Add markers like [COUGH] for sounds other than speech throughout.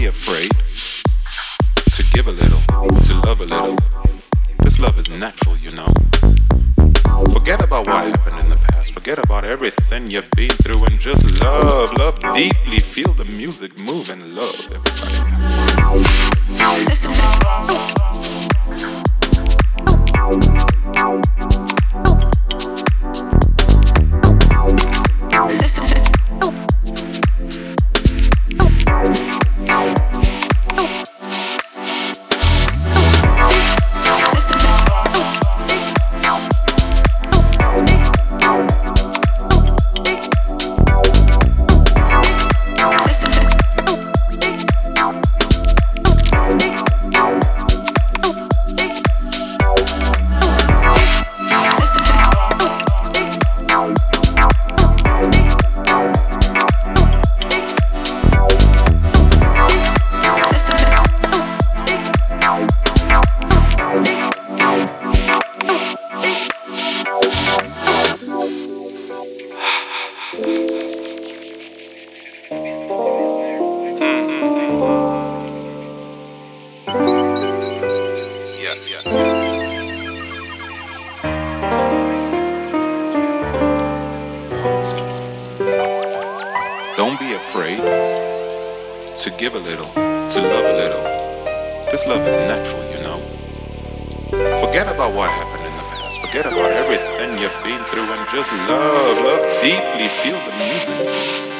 afraid to give a little, to love a little. This love is natural, you know. Forget about what happened in the past. Forget about everything you've been through and just love, love deeply. Feel the music move and love everybody. [LAUGHS] love is natural, you know. Forget about what happened in the past. Forget about everything you've been through and just love. Love deeply. Feel the music.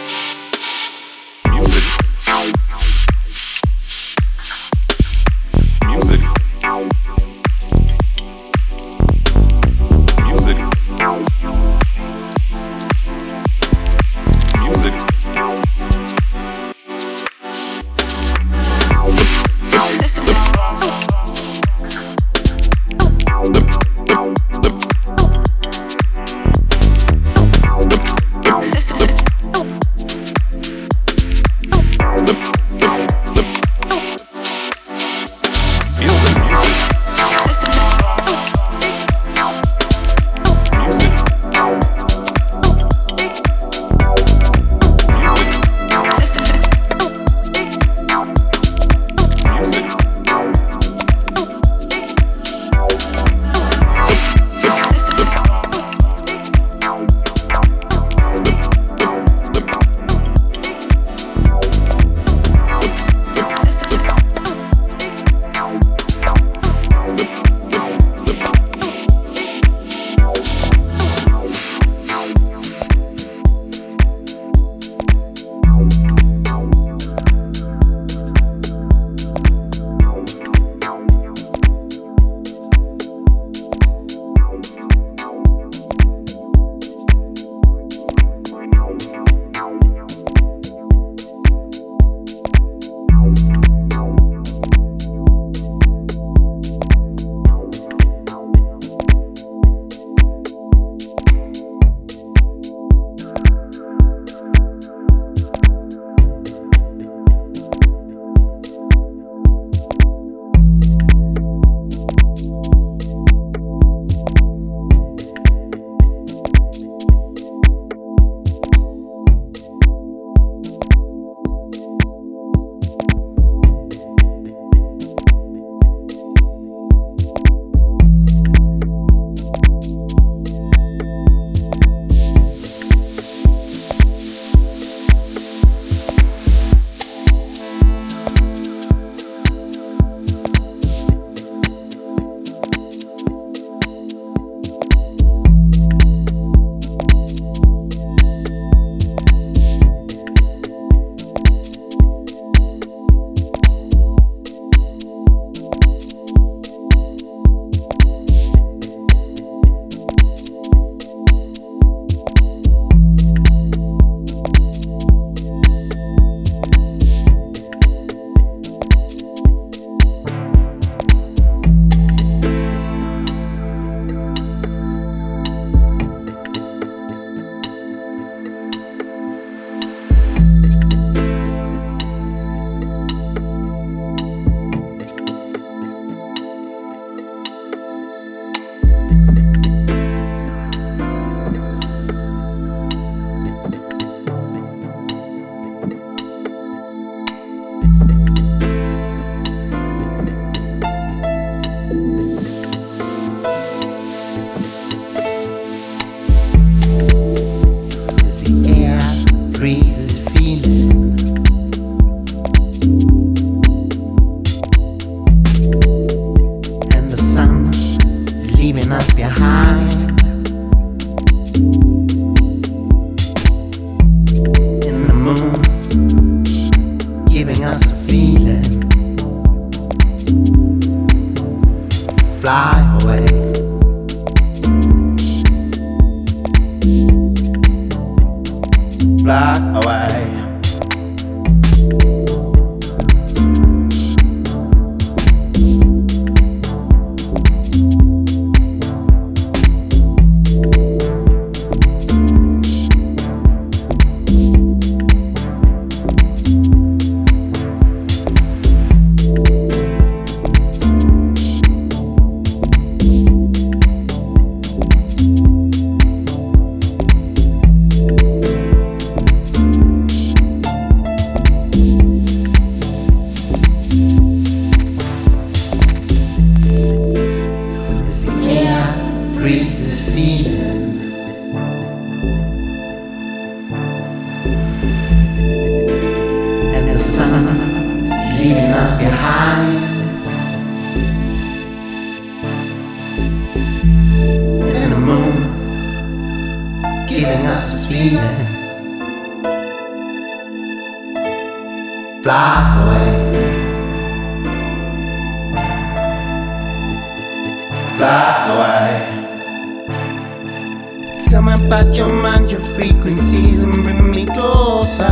Tell me about your mind, your frequencies, and bring me closer.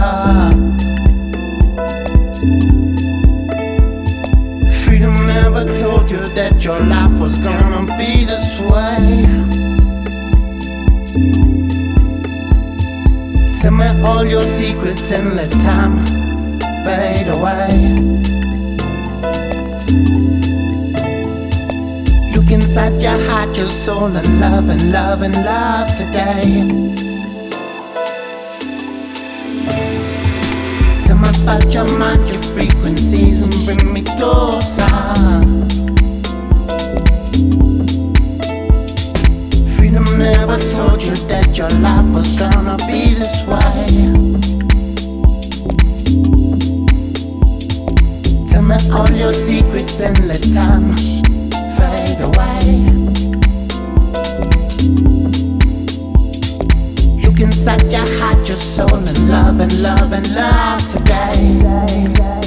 Freedom never told you that your life was gonna be this way. Tell me all your secrets and let time fade away. Inside your heart, your soul, and love and love and love today. Tell me about your mind, your frequencies, and bring me closer. Freedom never told you that your life was gonna be this way. Tell me all your secrets and let time inside your heart, your soul, and love and love and love today.